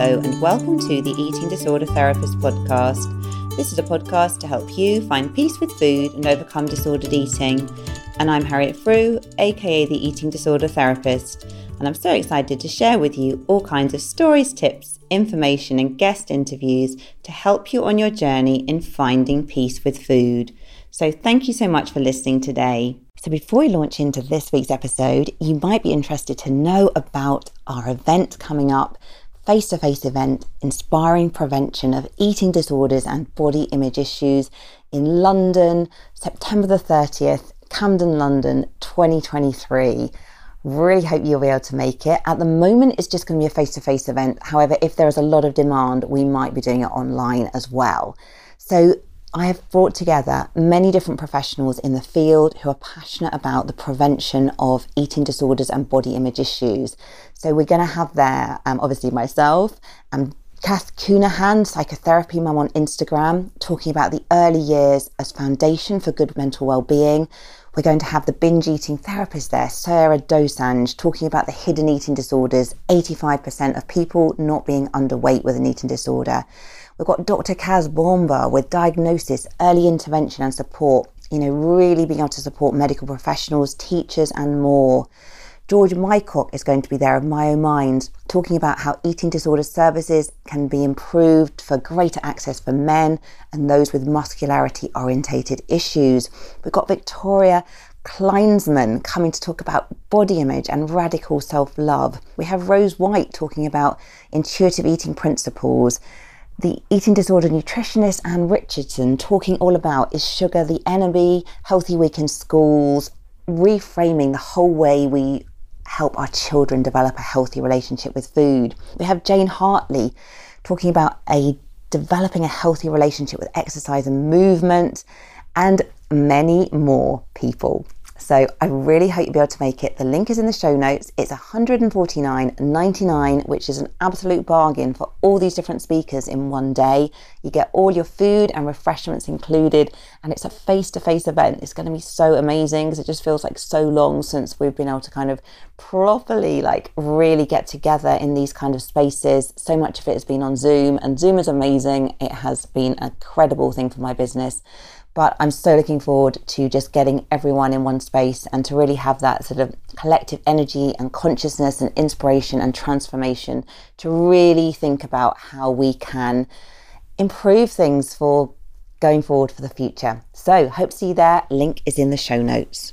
Hello, and welcome to the Eating Disorder Therapist podcast. This is a podcast to help you find peace with food and overcome disordered eating. And I'm Harriet Frew, aka the Eating Disorder Therapist, and I'm so excited to share with you all kinds of stories, tips, information, and guest interviews to help you on your journey in finding peace with food. So, thank you so much for listening today. So, before we launch into this week's episode, you might be interested to know about our event coming up face to face event inspiring prevention of eating disorders and body image issues in London, September the 30th, Camden, London 2023. Really hope you'll be able to make it. At the moment, it's just going to be a face to face event. However, if there is a lot of demand, we might be doing it online as well. So, I have brought together many different professionals in the field who are passionate about the prevention of eating disorders and body image issues. So we're going to have there, um, obviously, myself and Kath Coonahan, psychotherapy mum on Instagram, talking about the early years as foundation for good mental well-being. We're going to have the binge eating therapist there, Sarah Dosanjh, talking about the hidden eating disorders, 85% of people not being underweight with an eating disorder. We've got Dr. Kaz Bomba with diagnosis, early intervention and support, you know, really being able to support medical professionals, teachers, and more. George Mycock is going to be there of My Own Mind, talking about how eating disorder services can be improved for greater access for men and those with muscularity orientated issues. We've got Victoria Kleinsman coming to talk about body image and radical self love. We have Rose White talking about intuitive eating principles the eating disorder nutritionist Anne Richardson talking all about is sugar the enemy, healthy week in schools, reframing the whole way we help our children develop a healthy relationship with food. We have Jane Hartley talking about a developing a healthy relationship with exercise and movement and many more people. So I really hope you'll be able to make it. The link is in the show notes. It's $149.99, which is an absolute bargain for all these different speakers in one day. You get all your food and refreshments included, and it's a face to face event. It's going to be so amazing because it just feels like so long since we've been able to kind of properly, like, really get together in these kind of spaces. So much of it has been on Zoom, and Zoom is amazing. It has been a credible thing for my business. But I'm so looking forward to just getting everyone in one space and to really have that sort of collective energy and consciousness and inspiration and transformation to really think about how we can improve things for going forward for the future. So, hope to see you there. Link is in the show notes.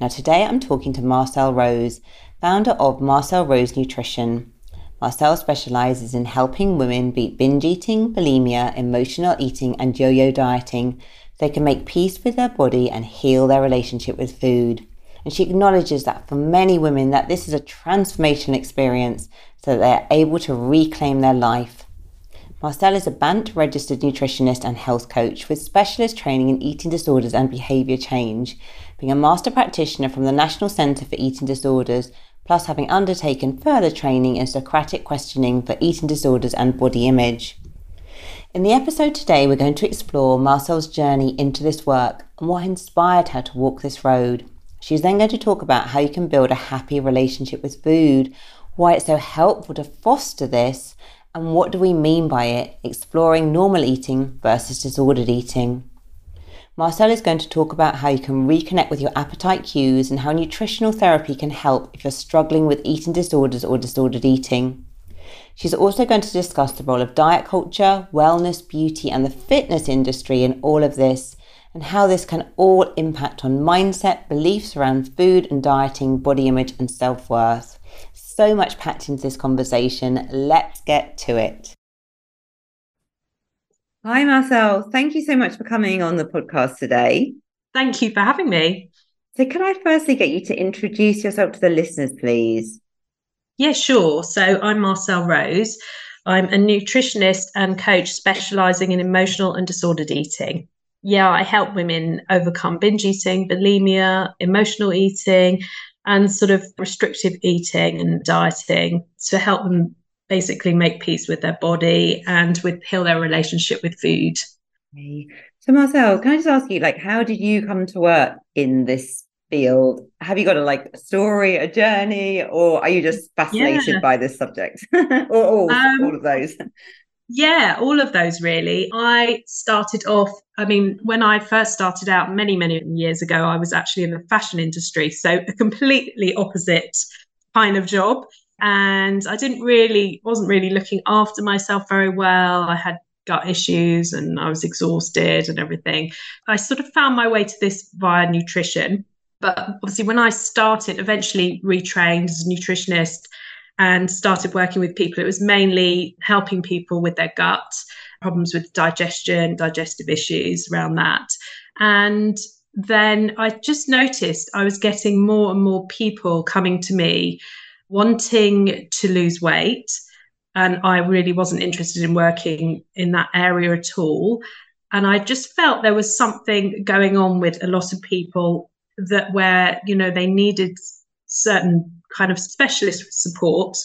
Now, today I'm talking to Marcelle Rose, founder of Marcelle Rose Nutrition. Marcelle specializes in helping women beat binge eating, bulimia, emotional eating, and yo yo dieting they can make peace with their body and heal their relationship with food. And she acknowledges that for many women that this is a transformational experience so that they're able to reclaim their life. Marcelle is a BANT registered nutritionist and health coach with specialist training in eating disorders and behaviour change, being a master practitioner from the National Centre for Eating Disorders, plus having undertaken further training in Socratic questioning for eating disorders and body image. In the episode today, we're going to explore Marcelle's journey into this work and what inspired her to walk this road. She's then going to talk about how you can build a happy relationship with food, why it's so helpful to foster this, and what do we mean by it, exploring normal eating versus disordered eating. Marcelle is going to talk about how you can reconnect with your appetite cues and how nutritional therapy can help if you're struggling with eating disorders or disordered eating. She's also going to discuss the role of diet culture, wellness, beauty, and the fitness industry in all of this, and how this can all impact on mindset, beliefs around food and dieting, body image, and self worth. So much packed into this conversation. Let's get to it. Hi, Marcelle. Thank you so much for coming on the podcast today. Thank you for having me. So, can I firstly get you to introduce yourself to the listeners, please? Yeah, sure. So I'm Marcelle Rose. I'm a nutritionist and coach specializing in emotional and disordered eating. Yeah, I help women overcome binge eating, bulimia, emotional eating, and sort of restrictive eating and dieting to help them basically make peace with their body and with heal their relationship with food. So Marcelle, can I just ask you, like, how did you come to work in this field. Have you got a like a story, a journey, or are you just fascinated yeah. by this subject? or all, um, all of those? Yeah, all of those really. I started off, I mean, when I first started out many, many years ago, I was actually in the fashion industry. So a completely opposite kind of job. And I didn't really, wasn't really looking after myself very well. I had gut issues and I was exhausted and everything. I sort of found my way to this via nutrition. But obviously, when I started, eventually retrained as a nutritionist and started working with people, it was mainly helping people with their gut, problems with digestion, digestive issues around that. And then I just noticed I was getting more and more people coming to me wanting to lose weight and I really wasn't interested in working in that area at all. And I just felt there was something going on with a lot of people that where you know they needed certain kind of specialist support.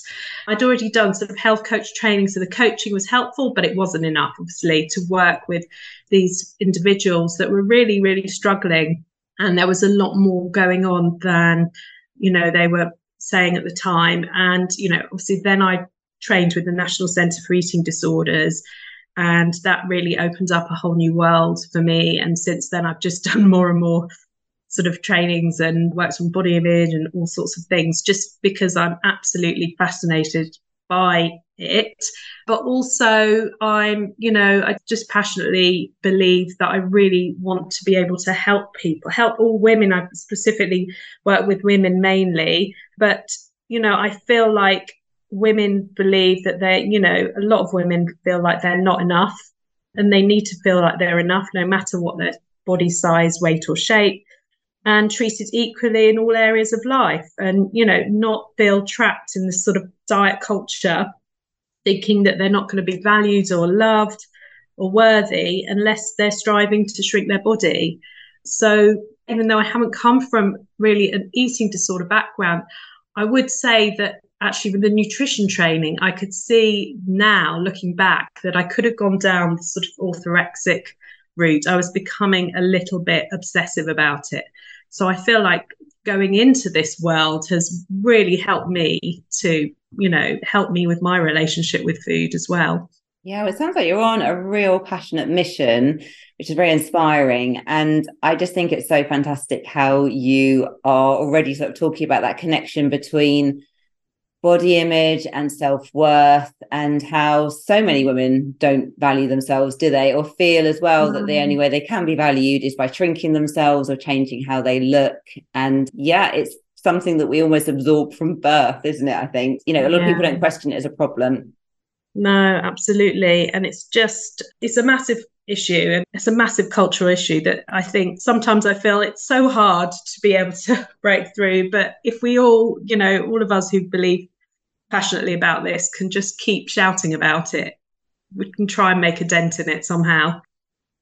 I'd already done sort of health coach training, so the coaching was helpful, but it wasn't enough, obviously, to work with these individuals that were really, really struggling. And there was a lot more going on than, you know, they were saying at the time. And, you know, obviously then I trained with the National Centre for Eating Disorders. And that really opened up a whole new world for me. And since then, I've just done more and more sort of trainings and works on body image and all sorts of things, just because I'm absolutely fascinated by it. But also, I'm, you know, I just passionately believe that I really want to be able to help people, help all women. I specifically work with women mainly, but, you know, I feel like women believe that they're, you know, a lot of women feel like they're not enough and they need to feel like they're enough no matter what their body size, weight, or shape, and treated equally in all areas of life. And, you know, not feel trapped in this sort of diet culture, thinking that they're not going to be valued or loved or worthy unless they're striving to shrink their body. So, even though I haven't come from really an eating disorder background, I would say that actually with the nutrition training, I could see now looking back that I could have gone down the sort of orthorexic route. I was becoming a little bit obsessive about it. So I feel like going into this world has really helped me to, you know, help me with my relationship with food as well. Yeah, well, it sounds like you're on a real passionate mission, which is very inspiring. And I just think it's so fantastic how you are already sort of talking about that connection between body image and self-worth and how so many women don't value themselves do they or feel as well mm. that the only mm. way they can be valued is by shrinking themselves or changing how they look and yeah it's something that we almost absorb from birth isn't it i think you know a lot yeah. of people don't question it as a problem no absolutely and it's just it's a massive issue and it's a massive cultural issue that i think sometimes i feel it's so hard to be able to break through but if we all you know all of us who believe passionately about this can just keep shouting about it, we can try and make a dent in it somehow.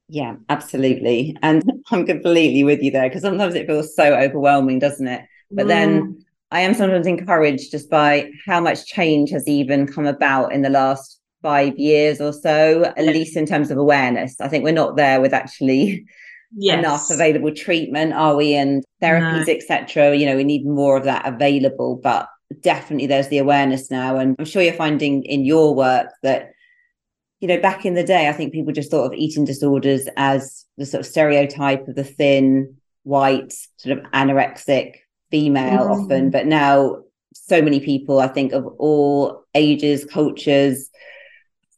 Yeah, absolutely. And I'm completely with you there because sometimes it feels so overwhelming, doesn't it? But mm. then I am sometimes encouraged just by how much change has even come about in the last five years or so, at least in terms of awareness. I think we're not there with actually yes. enough available treatment, are we? And therapies, no. etc. You know, we need more of that available. But definitely there's the awareness now and i'm sure you're finding in your work that you know back in the day i think people just thought of eating disorders as the sort of stereotype of the thin white sort of anorexic female mm. often but now so many people i think of all ages cultures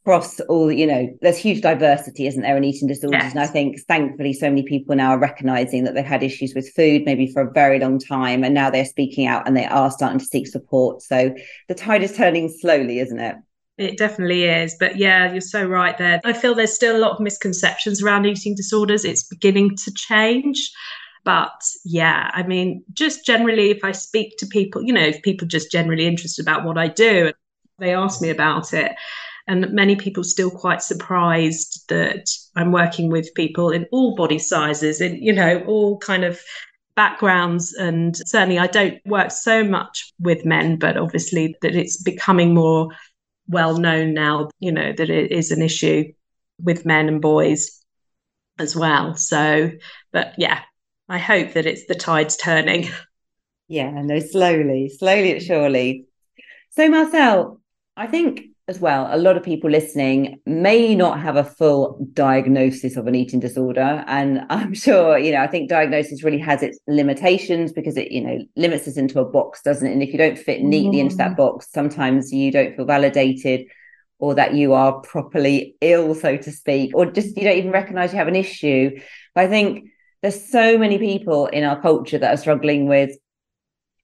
across all you know there's huge diversity isn't there in eating disorders? Yes. and i think thankfully so many people now are recognizing that they've had issues with food maybe for a very long time and now they're speaking out and they are starting to seek support. So the tide is turning slowly isn't it? It definitely is. But yeah you're so right there. I feel there's still a lot of misconceptions around eating disorders. It's beginning to change. But yeah i mean just generally if i speak to people you know if people just generally interested about what i do they ask me about it and many people still quite surprised that I'm working with people in all body sizes, in you know all kind of backgrounds and certainly I don't work so much with men but obviously that it's becoming more well known now you know that it is an issue with men and boys as well so but yeah I hope that it's the tides turning. Yeah, no, slowly, slowly but surely. So, Marcelle, I think as well, a lot of people listening may not have a full diagnosis of an eating disorder. And I'm sure, you know, I think diagnosis really has its limitations because it, you know, limits us into a box, doesn't it? And if you don't fit neatly mm. into that box, sometimes you don't feel validated or that you are properly ill, so to speak, or just you don't even recognize you have an issue. But I think there's so many people in our culture that are struggling with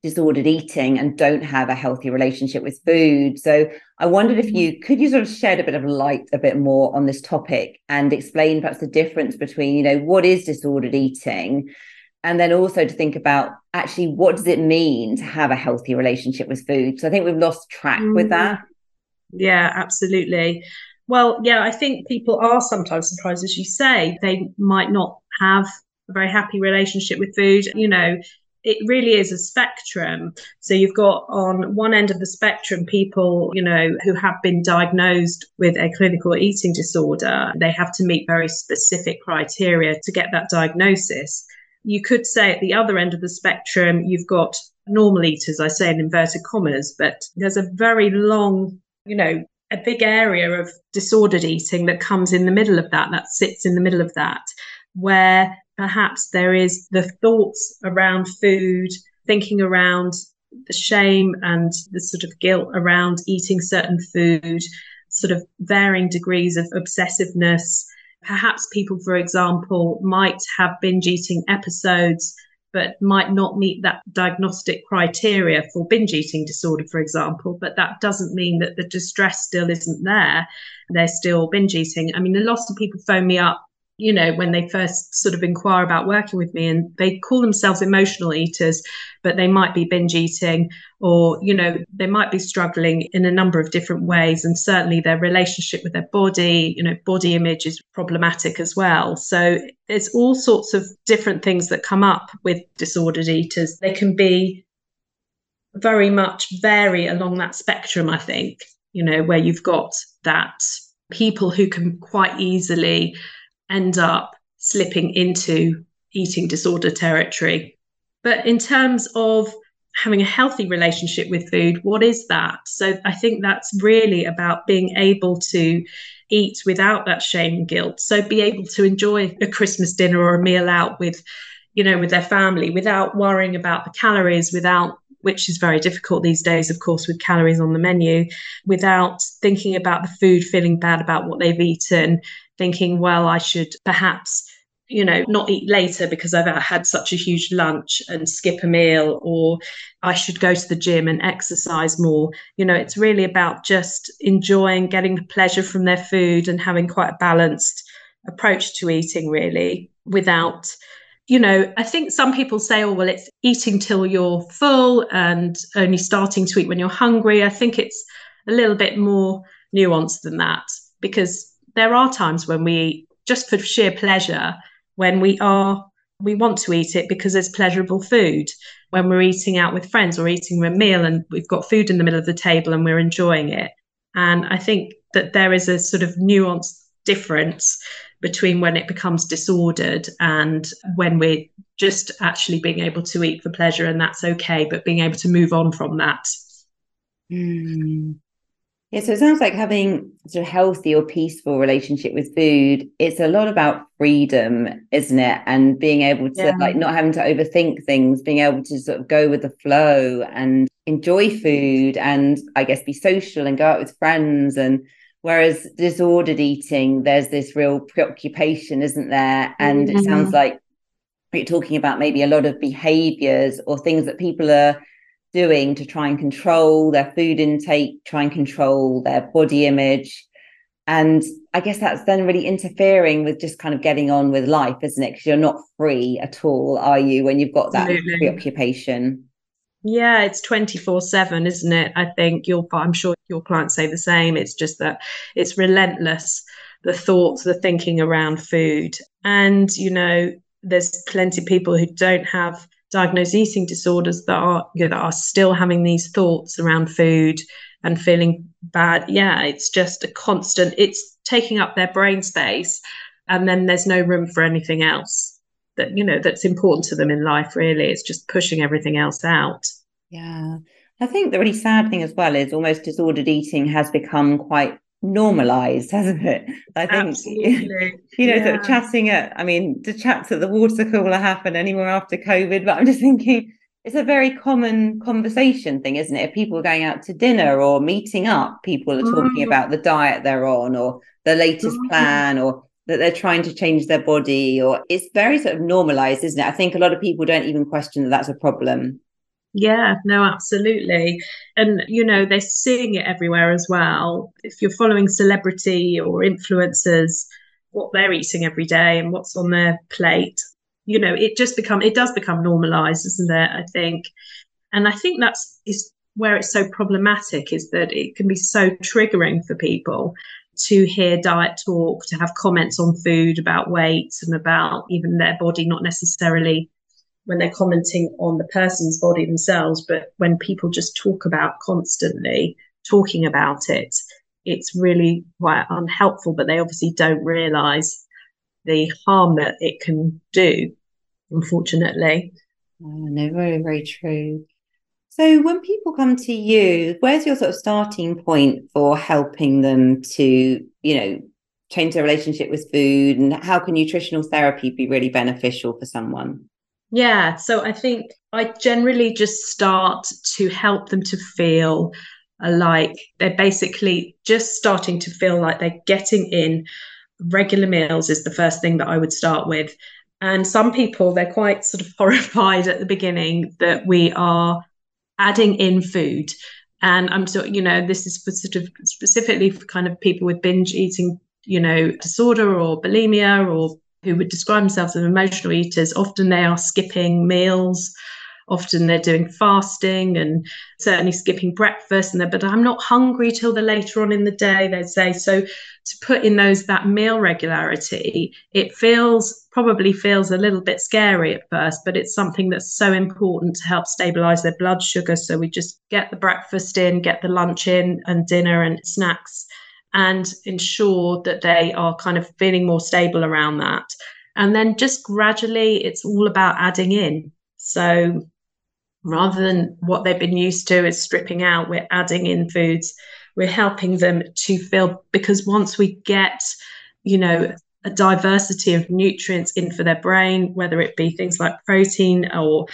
disordered eating and don't have a healthy relationship with food. So I wondered if you could you sort of shed a bit of light a bit more on this topic and explain perhaps the difference between, you know, what is disordered eating and then also to think about actually what does it mean to have a healthy relationship with food. So I think we've lost track mm. with that. Yeah, absolutely. Well, yeah, I think people are sometimes surprised, as you say, they might not have a very happy relationship with food. You know, it really is a spectrum. So you've got on one end of the spectrum people, you know, who have been diagnosed with a clinical eating disorder. They have to meet very specific criteria to get that diagnosis. You could say at the other end of the spectrum, you've got normal eaters, I say in inverted commas, but there's a very long, you know, a big area of disordered eating that comes in the middle of that, that sits in the middle of that, where perhaps there is the thoughts around food, thinking around the shame and the sort of guilt around eating certain food, sort of varying degrees of obsessiveness. Perhaps people, for example, might have binge eating episodes, but might not meet that diagnostic criteria for binge eating disorder, for example. But that doesn't mean that the distress still isn't there. They're still binge eating. I mean, a lot of people phone me up you know, when they first sort of inquire about working with me and they call themselves emotional eaters, but they might be binge eating or, you know, they might be struggling in a number of different ways. And certainly their relationship with their body, you know, body image is problematic as well. So there's all sorts of different things that come up with disordered eaters. They can be very much vary along that spectrum, I think, you know, where you've got that people who can quite easily end up slipping into eating disorder territory. But in terms of having a healthy relationship with food, what is that? So I think that's really about being able to eat without that shame and guilt. So be able to enjoy a Christmas dinner or a meal out with, you know, with their family without worrying about the calories, without which is very difficult these days, of course, with calories on the menu, without thinking about the food, feeling bad about what they've eaten, thinking, well, I should perhaps you know, not eat later because I've had such a huge lunch and skip a meal, or I should go to the gym and exercise more. You know, it's really about just enjoying getting the pleasure from their food and having quite a balanced approach to eating, really, without, you know, I think some people say, oh, well, it's eating till you're full and only starting to eat when you're hungry. I think it's a little bit more nuanced than that because there are times when we eat just for sheer pleasure, when we are we want to eat it because it's pleasurable food. When we're eating out with friends or eating a meal and we've got food in the middle of the table and we're enjoying it. And I think that there is a sort of nuanced difference between when it becomes disordered and when we're just actually being able to eat for pleasure and that's okay, but being able to move on from that. Mm. Yeah, so it sounds like having sort of healthy or peaceful relationship with food. It's a lot about freedom, isn't it? And being able to yeah. like not having to overthink things, being able to sort of go with the flow and enjoy food and I guess be social and go out with friends. And whereas disordered eating, there's this real preoccupation, isn't there? And mm-hmm. it sounds like you're talking about maybe a lot of behaviors or things that people are doing to try and control their food intake, try and control their body image. And I guess that's then really interfering with just kind of getting on with life, isn't it? Because you're not free at all, are you, when you've got that Absolutely. preoccupation? Yeah, it's 24 7, isn't it? I think you'll, I'm sure your clients say the same. It's just that it's relentless, the thoughts, the thinking around food. And, you know, there's plenty of people who don't have diagnosed eating disorders that are you know, that are still having these thoughts around food and feeling bad yeah it's just a constant it's taking up their brain space and then there's no room for anything else that you know that's important to them in life really it's just pushing everything else out yeah i think the really sad thing as well is almost disordered eating has become quite normalized hasn't it i think Absolutely. you know yeah. sort of chatting at i mean the chats at the water cooler happen anymore after covid but i'm just thinking it's a very common conversation thing isn't it if people are going out to dinner or meeting up people are talking mm. about the diet they're on or the latest mm. plan or that they're trying to change their body or it's very sort of normalized isn't it i think a lot of people don't even question that that's a problem yeah no absolutely. And you know they're seeing it everywhere as well. If you're following celebrity or influencers what they're eating every day and what's on their plate you know it just become it does become normalized isn't it i think? And i think that's is where it's so problematic is that it can be so triggering for people to hear diet talk, to have comments on food about weight and about even their body, not necessarily when they're commenting on the person's body themselves, but when people just talk about constantly talking about it, it's really quite unhelpful. But they obviously don't realize the harm that it can do, unfortunately. Oh, no, very, very true. So, when people come to you, where's your sort of starting point for helping them to, you know, change their relationship with food? And how can nutritional therapy be really beneficial for someone? Yeah. So, I think I generally just start to help them to feel uh, like they're basically just starting to feel like they're getting in regular meals, is the first thing that I would start with. And some people, they're quite sort of horrified at the beginning that we are adding in food. And I'm so, you know, this is for sort of specifically for kind of people with binge eating, you know, disorder or bulimia or who would describe themselves as emotional eaters. Often they are skipping meals. Often they're doing fasting and certainly skipping breakfast. And they but i'm not hungry till the later on in the day They'd say. So to put in those that meal regularity it feels probably feels a little bit scary at first but it's something that's so important to help stabilize their blood sugar. So we just get the breakfast in get the lunch in and dinner and snacks and ensure that they are kind of feeling more stable around that and then just gradually it's all about adding in so rather than what they've been used to is stripping out, we're adding in foods. We're helping them to feel because once we get, you know, a diversity of nutrients in for their brain, whether it be things like protein or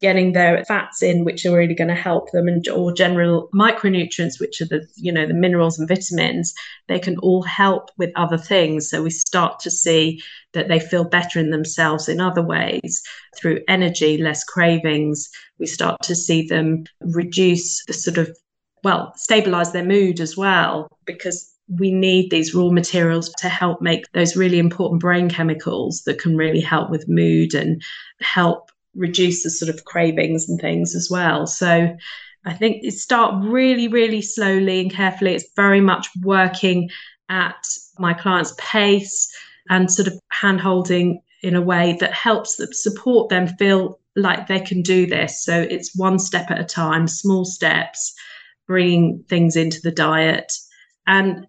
getting their fats in which are really going to help them and or general micronutrients which are the you know the minerals and vitamins they can all help with other things. So we start to see that they feel better in themselves in other ways. Through energy less cravings we start to see them reduce the sort of well stabilize their mood as well because we need these raw materials to help make those really important brain chemicals that can really help with mood and help reduce the sort of cravings and things as well. So I think it start really, really slowly and carefully. It's very much working at my client's pace and sort of hand holding in a way that helps them support them feel like they can do this. So it's one step at a time, small steps, bringing things into the diet. And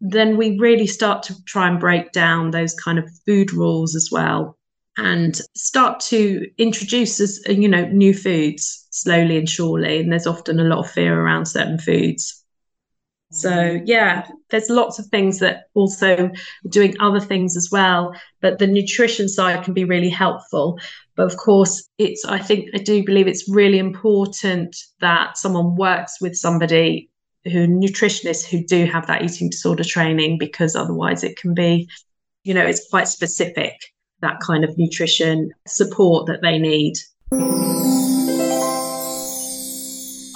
then we really start to try and break down those kind of food rules as well and start to introduce as you know new foods slowly and surely. And there's often a lot of fear around certain foods. So yeah there's lots of things that also doing other things as well but the nutrition side can be really helpful. But of course it's i think i do believe it's really important that someone works with somebody who nutritionists who do have that eating disorder training because otherwise it can be you know it's quite specific that kind of nutrition support that they need.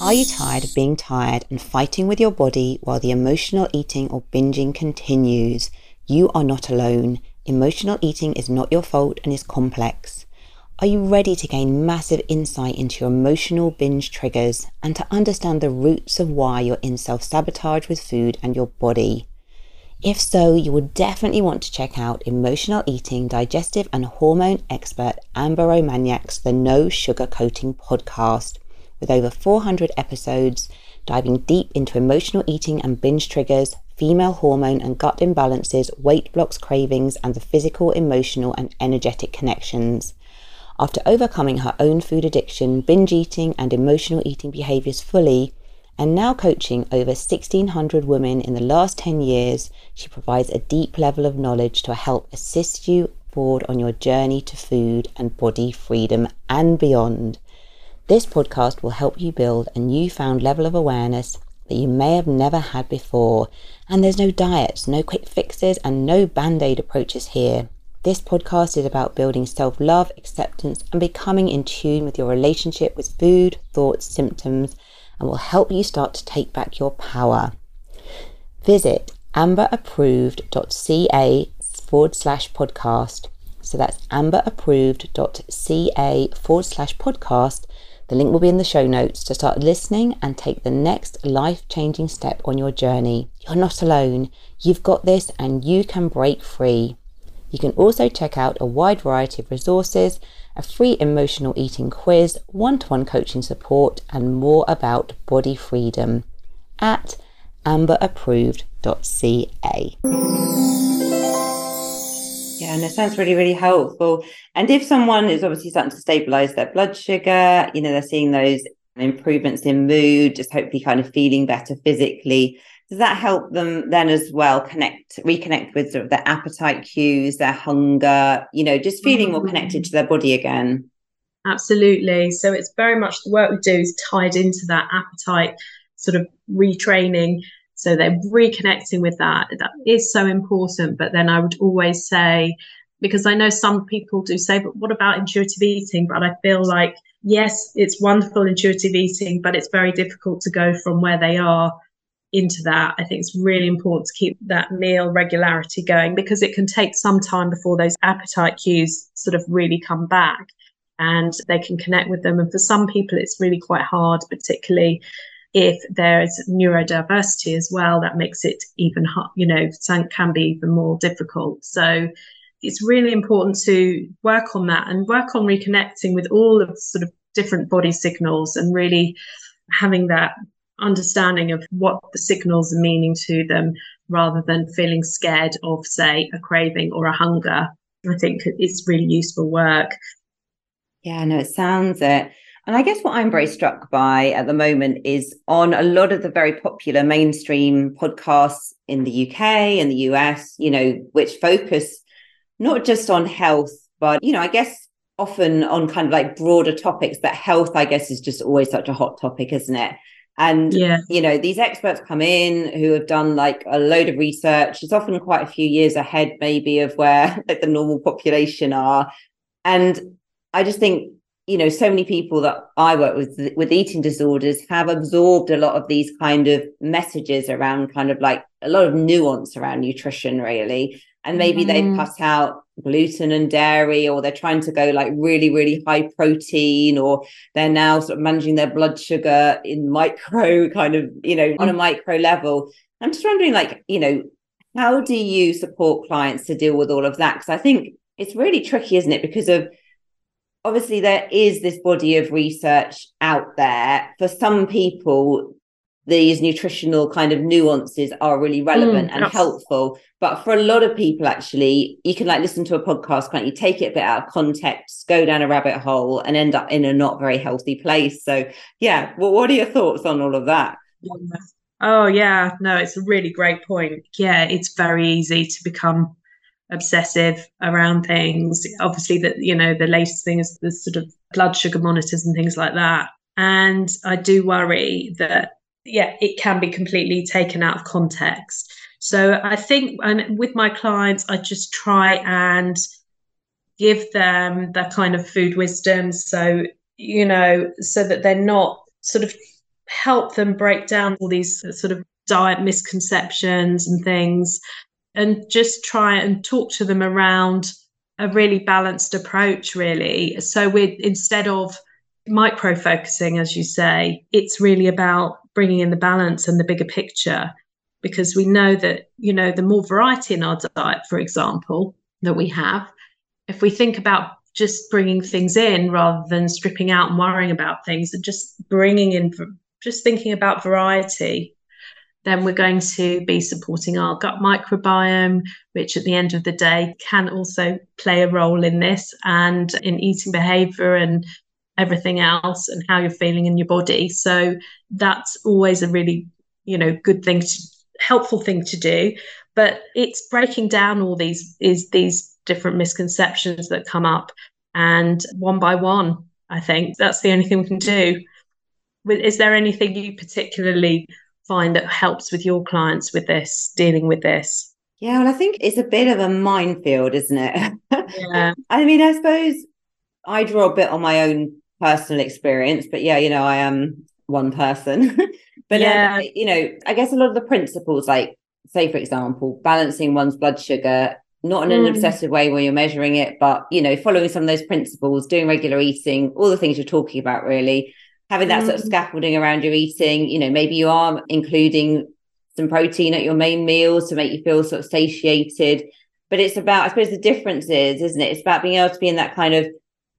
Are you tired of being tired and fighting with your body while the emotional eating or binging continues? You are not alone. Emotional eating is not your fault and is complex. Are you ready to gain massive insight into your emotional binge triggers and to understand the roots of why you're in self sabotage with food and your body? If so, you will definitely want to check out emotional eating digestive and hormone expert Amber Romaniak's The No Sugar Coating podcast, with over 400 episodes diving deep into emotional eating and binge triggers, female hormone and gut imbalances, weight blocks cravings, and the physical, emotional, and energetic connections. After overcoming her own food addiction, binge eating, and emotional eating behaviors fully, and now coaching over 1,600 women in the last 10 years, she provides a deep level of knowledge to help assist you forward on your journey to food and body freedom and beyond. This podcast will help you build a newfound level of awareness that you may have never had before. And there's no diets, no quick fixes, and no band aid approaches here. This podcast is about building self love, acceptance, and becoming in tune with your relationship with food, thoughts, symptoms, and will help you start to take back your power. Visit amberapproved.ca forward slash podcast. So that's amberapproved.ca forward slash podcast the link will be in the show notes to start listening and take the next life changing step on your journey. You're not alone. You've got this and you can break free. You can also check out a wide variety of resources, a free emotional eating quiz, one to one coaching support, and more about body freedom at amberapproved.ca. Yeah, and it sounds really, really helpful. And if someone is obviously starting to stabilize their blood sugar, you know, they're seeing those improvements in mood, just hopefully kind of feeling better physically. Does that help them then as well connect, reconnect with sort of their appetite cues, their hunger, you know, just feeling more connected mm. to their body again? Absolutely. So it's very much the work we do is tied into that appetite sort of retraining so they're reconnecting with that. That is so important. But then I would always say, because I know some people do say, but what about intuitive eating? But I feel like, yes, it's wonderful intuitive eating, but it's very difficult to go from where they are into that. I think it's really important to keep that meal regularity going because it can take some time before those appetite cues sort of really come back and they can connect with them. And for some people, it's really quite hard, particularly if there's neurodiversity as well, that makes it even, you know, can be even more difficult. So it's really important to work on that and work on reconnecting with all of sort of different body signals and really having that understanding of what the signals are meaning to them rather than feeling scared of, say, a craving or a hunger. I think it's really useful work. Yeah, no, it sounds it. And I guess what I'm very struck by at the moment is on a lot of the very popular mainstream podcasts in the UK and the US, you know, which focus not just on health, but, you know, I guess often on kind of like broader topics, but health, I guess, is just always such a hot topic, isn't it? And, yeah. you know, these experts come in who have done like a load of research. It's often quite a few years ahead, maybe, of where like the normal population are. And I just think you know so many people that i work with with eating disorders have absorbed a lot of these kind of messages around kind of like a lot of nuance around nutrition really and maybe mm. they've cut out gluten and dairy or they're trying to go like really really high protein or they're now sort of managing their blood sugar in micro kind of you know on a mm. micro level. I'm just wondering like you know how do you support clients to deal with all of that? Because i think it's really tricky isn't it? Because of obviously there is this body of research out there. For some people these nutritional kind of nuances are really relevant mm, and helpful. But for a lot of people actually you can like listen to a podcast can't you? Take it a bit out of context go down a rabbit hole and end up in a not very healthy place. So yeah well what are your thoughts on all of that? Oh yeah. No it's a really great point. Yeah it's very easy to become obsessive around things. Obviously, that you know the latest thing is the sort of blood sugar monitors and things like that. And I do worry that yeah, it can be completely taken out of context. So I think, and with my clients, I just try and give them that kind of food wisdom. So you know, so that they're not sort of help them break down all these sort of diet misconceptions and things and just try and talk to them around a really balanced approach really so we instead of micro focusing as you say it's really about bringing in the balance and the bigger picture because we know that you know the more variety in our diet for example that we have if we think about just bringing things in rather than stripping out and worrying about things and just bringing in just thinking about variety then we're going to be supporting our gut microbiome, which at the end of the day can also play a role in this and in eating behavior and everything else and how you're feeling in your body. So that's always a really, you know, good thing to helpful thing to do. But it's breaking down all these is these different misconceptions that come up and one by one, I think that's the only thing we can do. Is there anything you particularly find that helps with your clients with this, dealing with this? Yeah, well, I think it's a bit of a minefield, isn't it? Yeah. I mean, I suppose I draw a bit on my own personal experience, but yeah, you know, I am one person. but um, yeah. Um, you know, I guess a lot of the principles, like say, for example, balancing one's blood sugar, not in an mm. obsessive way where you're measuring it, but you know, following some of those principles, doing regular eating, all the things you're talking about, really having that mm. sort of mm. scaffolding around your eating. You know, maybe you are including some protein at your main meals to make you feel sort of satiated. But it's about, I suppose, the difference is, isn't it? It's about being able to be in that kind of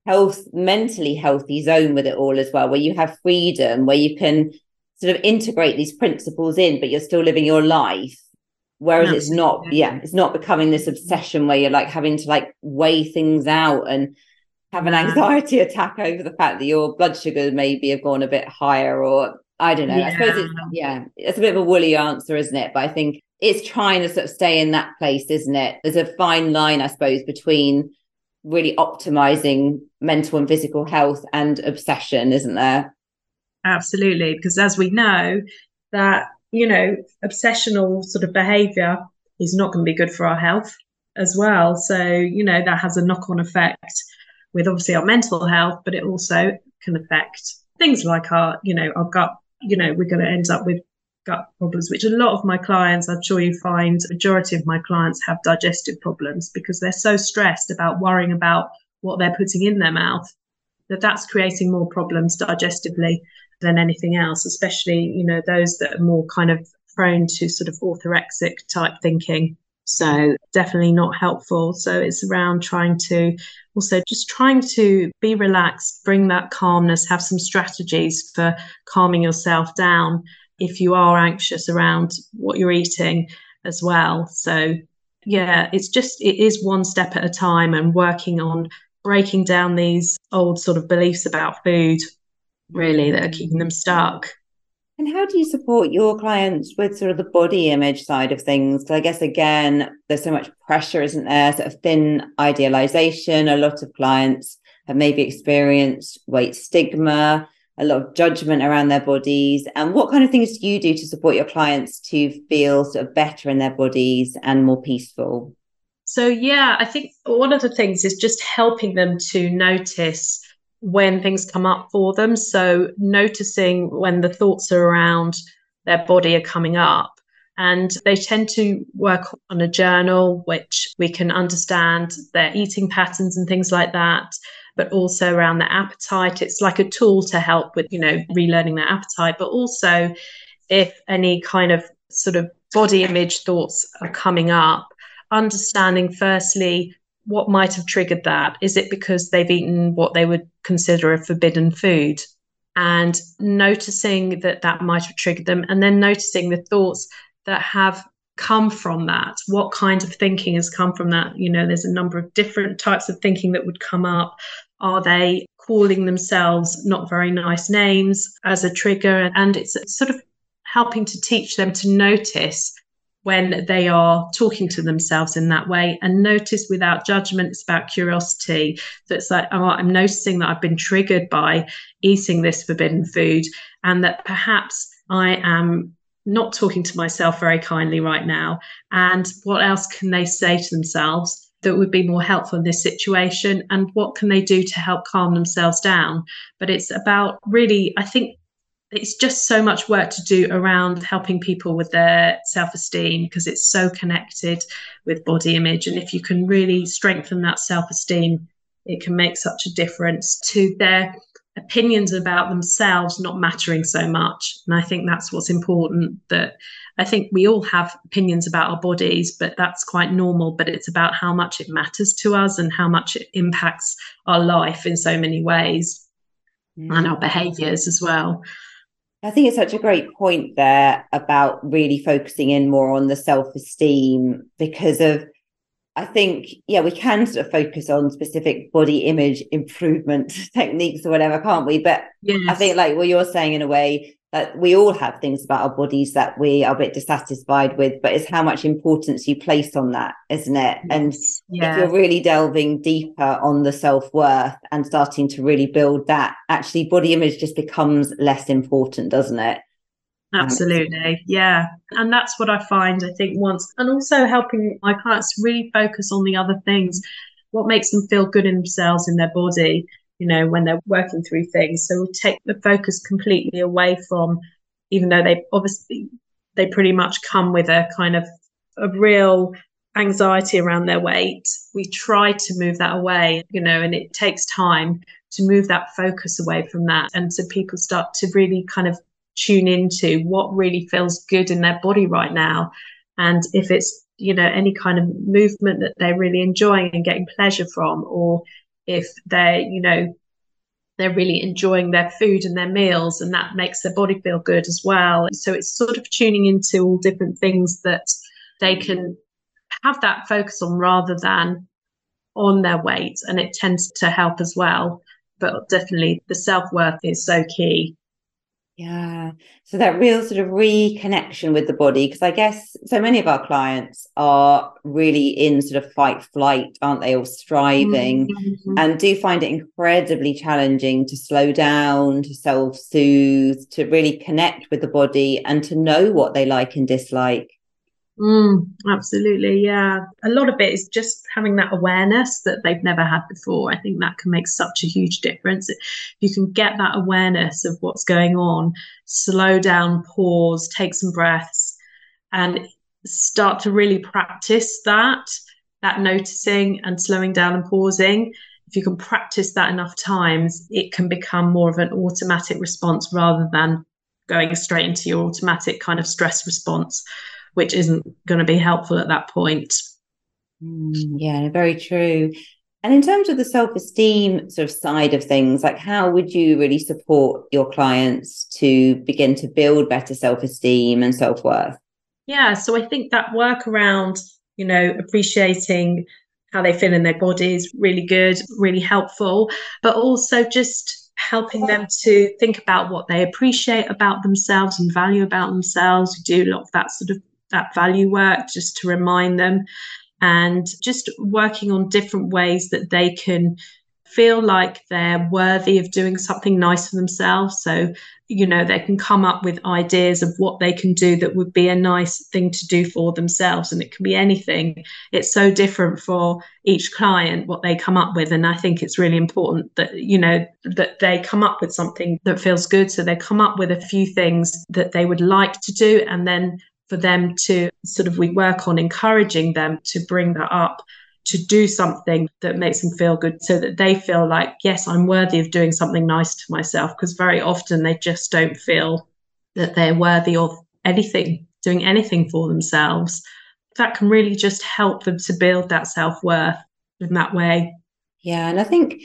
health, mentally healthy zone with it all as well, where you have freedom, where you can sort of integrate these principles in, but you're still living your life. Whereas Absolutely. it's not, yeah, it's not becoming this obsession where you're like having to like weigh things out and have an anxiety attack over the fact that your blood sugar maybe have gone a bit higher or I don't know. Yeah. I suppose it's yeah, it's a bit of a woolly answer, isn't it? But I think it's trying to sort of stay in that place, isn't it? There's a fine line, I suppose, between really optimizing mental and physical health and obsession, isn't there? Absolutely, because as we know, that you know, obsessional sort of behavior is not going to be good for our health as well. So, you know, that has a knock on effect with obviously our mental health, but it also can affect things like our, you know, our gut. You know, we're going to end up with gut problems, which a lot of my clients, I'm sure you find, majority of my clients have digestive problems because they're so stressed about worrying about what they're putting in their mouth that that's creating more problems digestively than anything else, especially, you know, those that are more kind of prone to sort of orthorexic type thinking. So definitely not helpful. So it's around trying to also just trying to be relaxed, bring that calmness, have some strategies for calming yourself down if you are anxious around what you're eating as well. So yeah, it's just it is one step at a time and working on breaking down these old sort of beliefs about food really that are keeping them stuck. And how do you support your clients with sort of the body image side of things? I guess again, there's so much pressure, isn't there? Sort of thin idealization. A lot of clients have maybe experienced weight stigma, a lot of judgment around their bodies. And what kind of things do you do to support your clients to feel sort of better in their bodies and more peaceful? So yeah, I think one of the things is just helping them to notice when things come up for them. So, noticing when the thoughts are around their body are coming up. And they tend to work on a journal, which we can understand their eating patterns and things like that, but also around the appetite. It's like a tool to help with, you know, relearning their appetite, but also if any kind of sort of body image thoughts are coming up, understanding firstly what might have triggered that. Is it because they've eaten what they would consider a forbidden food? And noticing that that might have triggered them, and then noticing the thoughts that have come from that. What kind of thinking has come from that? You know, there's a number of different types of thinking that would come up. Are they calling themselves not very nice names as a trigger? And it's sort of helping to teach them to notice when they are talking to themselves in that way and notice without judgment it's about curiosity. That's like oh, i'm noticing that i've been triggered by eating this forbidden food and that perhaps i am not talking to myself very kindly right now. And what else can they say to themselves that would be more helpful in this situation and what can they do to help calm themselves down? But it's about really i think it's just so much work to do around helping people with their self-esteem because it's so connected with body image and if you can really strengthen that self-esteem it can make such a difference to their opinions about themselves not mattering so much and i think that's what's important that i think we all have opinions about our bodies but that's quite normal but it's about how much it matters to us and how much it impacts our life in so many ways mm. and our behaviors as well I think it's such a great point there about really focusing in more on the self esteem because of, I think, yeah, we can sort of focus on specific body image improvement techniques or whatever, can't we? But yes. I think, like what you're saying in a way, that we all have things about our bodies that we are a bit dissatisfied with, but it's how much importance you place on that, isn't it? And yeah. if you're really delving deeper on the self worth and starting to really build that, actually, body image just becomes less important, doesn't it? Absolutely. Yeah. And that's what I find, I think, once, and also helping my clients really focus on the other things, what makes them feel good in themselves, in their body you know, when they're working through things. So we'll take the focus completely away from, even though they obviously they pretty much come with a kind of a real anxiety around their weight. We try to move that away, you know, and it takes time to move that focus away from that. And so people start to really kind of tune into what really feels good in their body right now. And if it's, you know, any kind of movement that they're really enjoying and getting pleasure from, or if they're, you know, they're really enjoying their food and their meals, and that makes their body feel good as well. So it's sort of tuning into all different things that they can have that focus on rather than on their weight, and it tends to help as well. But definitely, the self worth is so key. Yeah. So that real sort of reconnection with the body, because I guess so many of our clients are really in sort of fight flight, aren't they, or striving, mm-hmm. and do find it incredibly challenging to slow down, to self soothe, to really connect with the body and to know what they like and dislike. Mm, absolutely. Yeah. A lot of it is just having that awareness that they've never had before. I think that can make such a huge difference. If You can get that awareness of what's going on, slow down, pause, take some breaths, and start to really practice that, that noticing and slowing down and pausing. If you can practice that enough times, it can become more of an automatic response rather than going straight into your automatic kind of stress response which isn't going to be helpful at that point. Mm, yeah, very true. And in terms of the self esteem sort of side of things, like how would you really support your clients to begin to build better self esteem and self worth? Yeah, so I think that work around, you know, appreciating how they feel in their bodies really good, really helpful, but also just helping them to think about what they appreciate about themselves and value about themselves. We do a lot of that sort of that value work just to remind them and just working on different ways that they can feel like they're worthy of doing something nice for themselves. So, you know, they can come up with ideas of what they can do that would be a nice thing to do for themselves. And it can be anything. It's so different for each client what they come up with. And I think it's really important that, you know, that they come up with something that feels good. So they come up with a few things that they would like to do and then for them to sort of we work on encouraging them to bring that up to do something that makes them feel good so that they feel like yes i'm worthy of doing something nice to myself because very often they just don't feel that they're worthy of anything doing anything for themselves. That can really just help them to build that self-worth in that way. Yeah and i think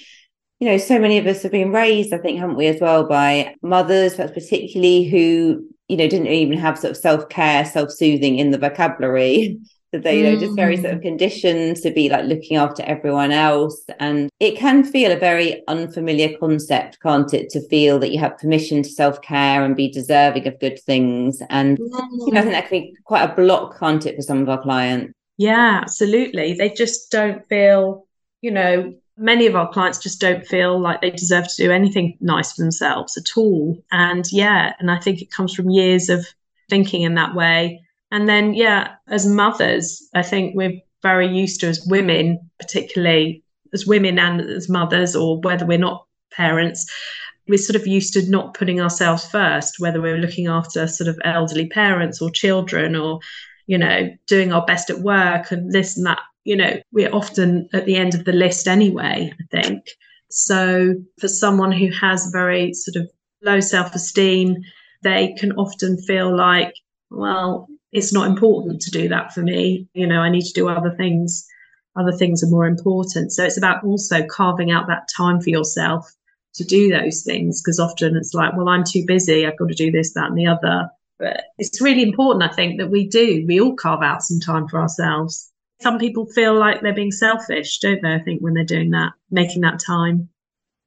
you know so many of us have been raised i think haven't we as well by mothers perhaps particularly who you know didn't even have sort of self-care self-soothing in the vocabulary. That they you know just very sort of mm. conditioned to be like looking after everyone else. And it can feel a very unfamiliar concept can't it? To feel that you have permission to self-care and be deserving of good things. And you know, i think that can be quite a block can't it for some of our clients? Yeah absolutely. They just don't feel you know many of our clients just don't feel like they deserve to do anything nice for themselves at all. And yeah, and I think it comes from years of thinking in that way. And then, yeah, as mothers, I think we're very used to as women, particularly as women and as mothers, or whether we're not parents, we're sort of used to not putting ourselves first, whether we're looking after sort of elderly parents or children or, you know, doing our best at work and this and that you know, we're often at the end of the list anyway, I think. So for someone who has very sort of low self esteem, they can often feel like, well, it's not important to do that for me. You know, I need to do other things. Other things are more important. So it's about also carving out that time for yourself to do those things because often it's like, well, I'm too busy. I've got to do this, that, and the other. But it's really important, I think, that we do. We all carve out some time for ourselves. Some people feel like they're being selfish, don't they? I think when they're doing that, making that time.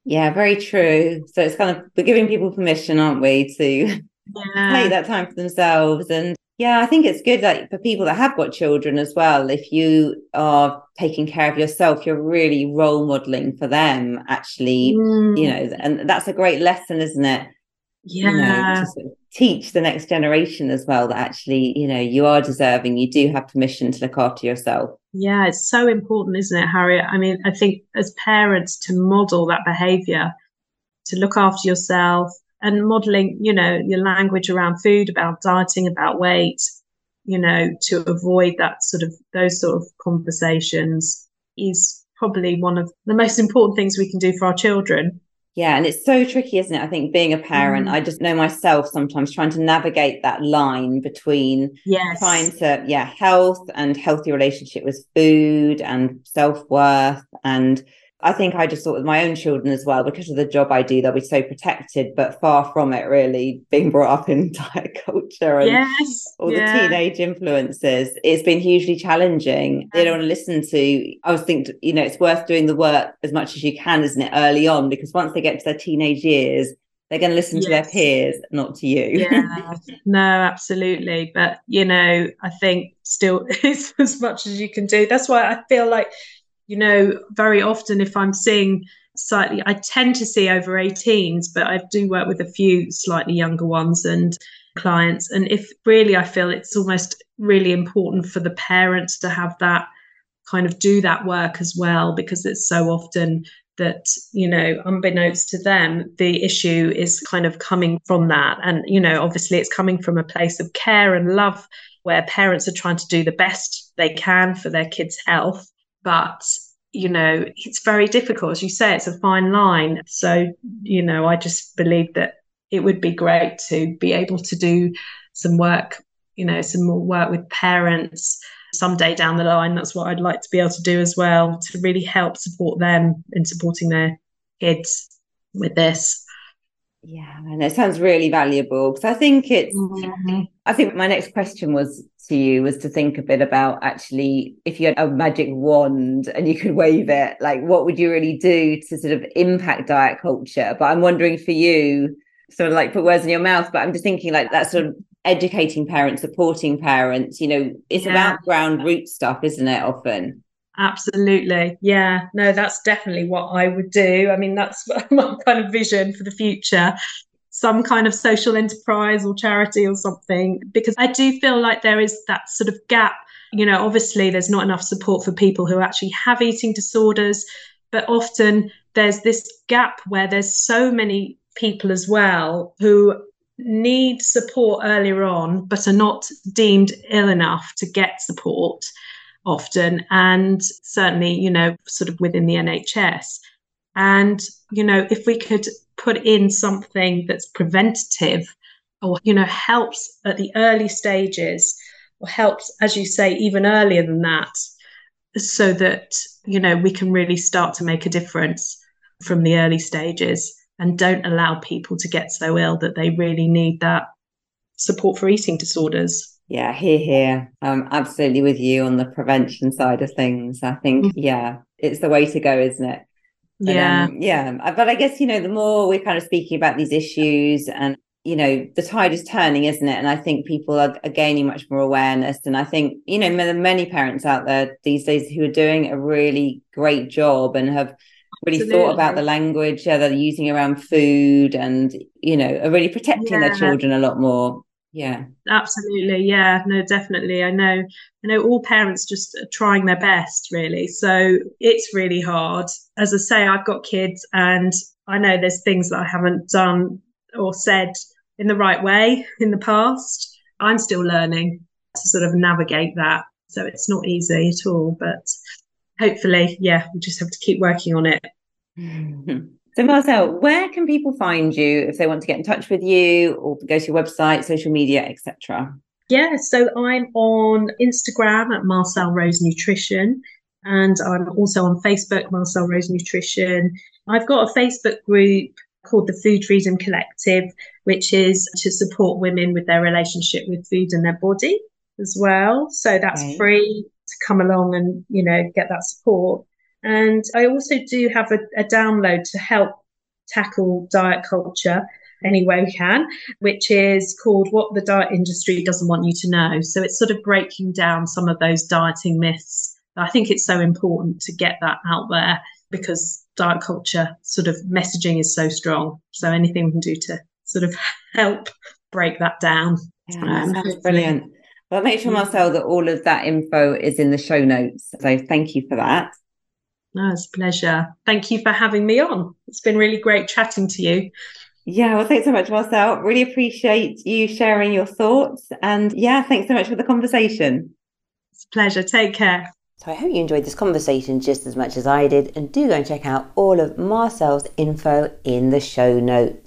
Yeah, very true. So it's kind of we're giving people permission, aren't we, to yeah. take that time for themselves and yeah, I think it's good that for people that have got children as well, if you are taking care of yourself, you're really role modeling for them, actually, mm. you know, and that's a great lesson, isn't it? Yeah. You know, to sort of teach the next generation as well that actually, you know, you are deserving, you do have permission to look after yourself. Yeah, it's so important, isn't it, Harriet? I mean, I think as parents to model that behavior, to look after yourself, and modeling, you know, your language around food, about dieting, about weight, you know, to avoid that sort of those sort of conversations is probably one of the most important things we can do for our children. Yeah, and it's so tricky, isn't it? I think being a parent, mm. I just know myself sometimes trying to navigate that line between yes. trying to, yeah, health and healthy relationship with food and self worth and I think I just thought with my own children as well, because of the job I do, they'll be so protected, but far from it really being brought up in diet culture and yes, all yeah. the teenage influences. It's been hugely challenging. They um, don't want to listen to, I was thinking, you know, it's worth doing the work as much as you can, isn't it, early on? Because once they get to their teenage years, they're going to listen yes. to their peers, not to you. yeah, no, absolutely. But, you know, I think still it's as much as you can do. That's why I feel like you know, very often if I'm seeing slightly, I tend to see over 18s, but I do work with a few slightly younger ones and clients. And if really I feel it's almost really important for the parents to have that kind of do that work as well, because it's so often that you know unbeknownst to them the issue is kind of coming from that and you know obviously it's coming from a place of care and love where parents are trying to do the best they can for their kids health but you know it's very difficult as you say it's a fine line. So you know i just believe that it would be great to be able to do some work you know some more work with parents someday down the line. That's what i'd like to be able to do as well to really help support them in supporting their kids with this yeah and it sounds really valuable because i think it's mm-hmm. i think my next question was to you was to think a bit about actually if you had a magic wand and you could wave it, like what would you really do to sort of impact diet culture? But I'm wondering for you, sort of like put words in your mouth, but I'm just thinking like that sort of educating parents, supporting parents, you know, it's yeah. about ground root stuff, isn't it? Often. Absolutely. Yeah. No, that's definitely what I would do. I mean, that's my kind of vision for the future some kind of social enterprise or charity or something because I do feel like there is that sort of gap. You know, obviously, there's not enough support for people who actually have eating disorders, but often there's this gap where there's so many people as well who need support earlier on but are not deemed ill enough to get support often and certainly you know sort of within the NHS and you know if we could put in something that's preventative or you know helps at the early stages or helps as you say even earlier than that so that you know we can really start to make a difference from the early stages and don't allow people to get so ill that they really need that support for eating disorders yeah hear hear i'm absolutely with you on the prevention side of things i think mm-hmm. yeah it's the way to go isn't it yeah. Um, yeah. But I guess, you know, the more we're kind of speaking about these issues and, you know, the tide is turning, isn't it? And I think people are, are gaining much more awareness. And I think, you know, there are many parents out there these days who are doing a really great job and have really Absolutely. thought about the language yeah, they're using around food and, you know, are really protecting yeah. their children a lot more yeah. Absolutely yeah no definitely i know i know all parents just are trying their best really so it's really hard. As i say i've got kids and i know there's things that i haven't done or said in the right way in the past. I'm still learning to sort of navigate that so it's not easy at all but hopefully yeah we just have to keep working on it hmm. So, Marcelle, where can people find you if they want to get in touch with you or go to your website, social media, etc.? Yeah, so I'm on Instagram at Marcelle Rose Nutrition. And I'm also on Facebook, Marcelle Rose Nutrition. I've got a Facebook group called the Food Freedom Collective, which is to support women with their relationship with food and their body as well. So that's right. free to come along and, you know, get that support. And I also do have a, a download to help tackle diet culture any way we can, which is called What the Diet Industry Doesn't Want You to Know. So it's sort of breaking down some of those dieting myths. I think it's so important to get that out there because diet culture sort of messaging is so strong. So anything we can do to sort of help break that down. Yeah, um, that's brilliant. Well, make sure, Marcelle, that all of that info is in the show notes. So thank you for that. No, it's a pleasure. Thank you for having me on. It's been really great chatting to you. Yeah, well, thanks so much, Marcelle. Really appreciate you sharing your thoughts. And yeah, thanks so much for the conversation. It's a pleasure. Take care. So I hope you enjoyed this conversation just as much as I did. And do go and check out all of Marcelle's info in the show notes.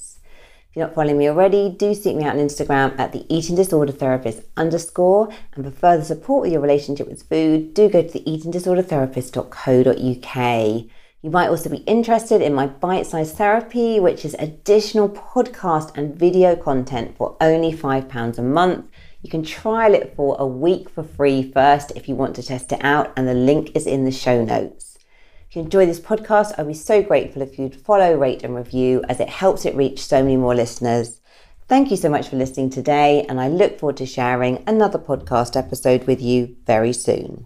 If you're not following me already, do seek me out on Instagram at the eating disorder therapist underscore. And for further support with your relationship with food, do go to the eatingdisordertherapist.co.uk. You might also be interested in my bite sized therapy, which is additional podcast and video content for only £5 a month. You can trial it for a week for free first if you want to test it out, and the link is in the show notes. If you enjoy this podcast, I'd be so grateful if you'd follow, rate, and review as it helps it reach so many more listeners. Thank you so much for listening today, and I look forward to sharing another podcast episode with you very soon.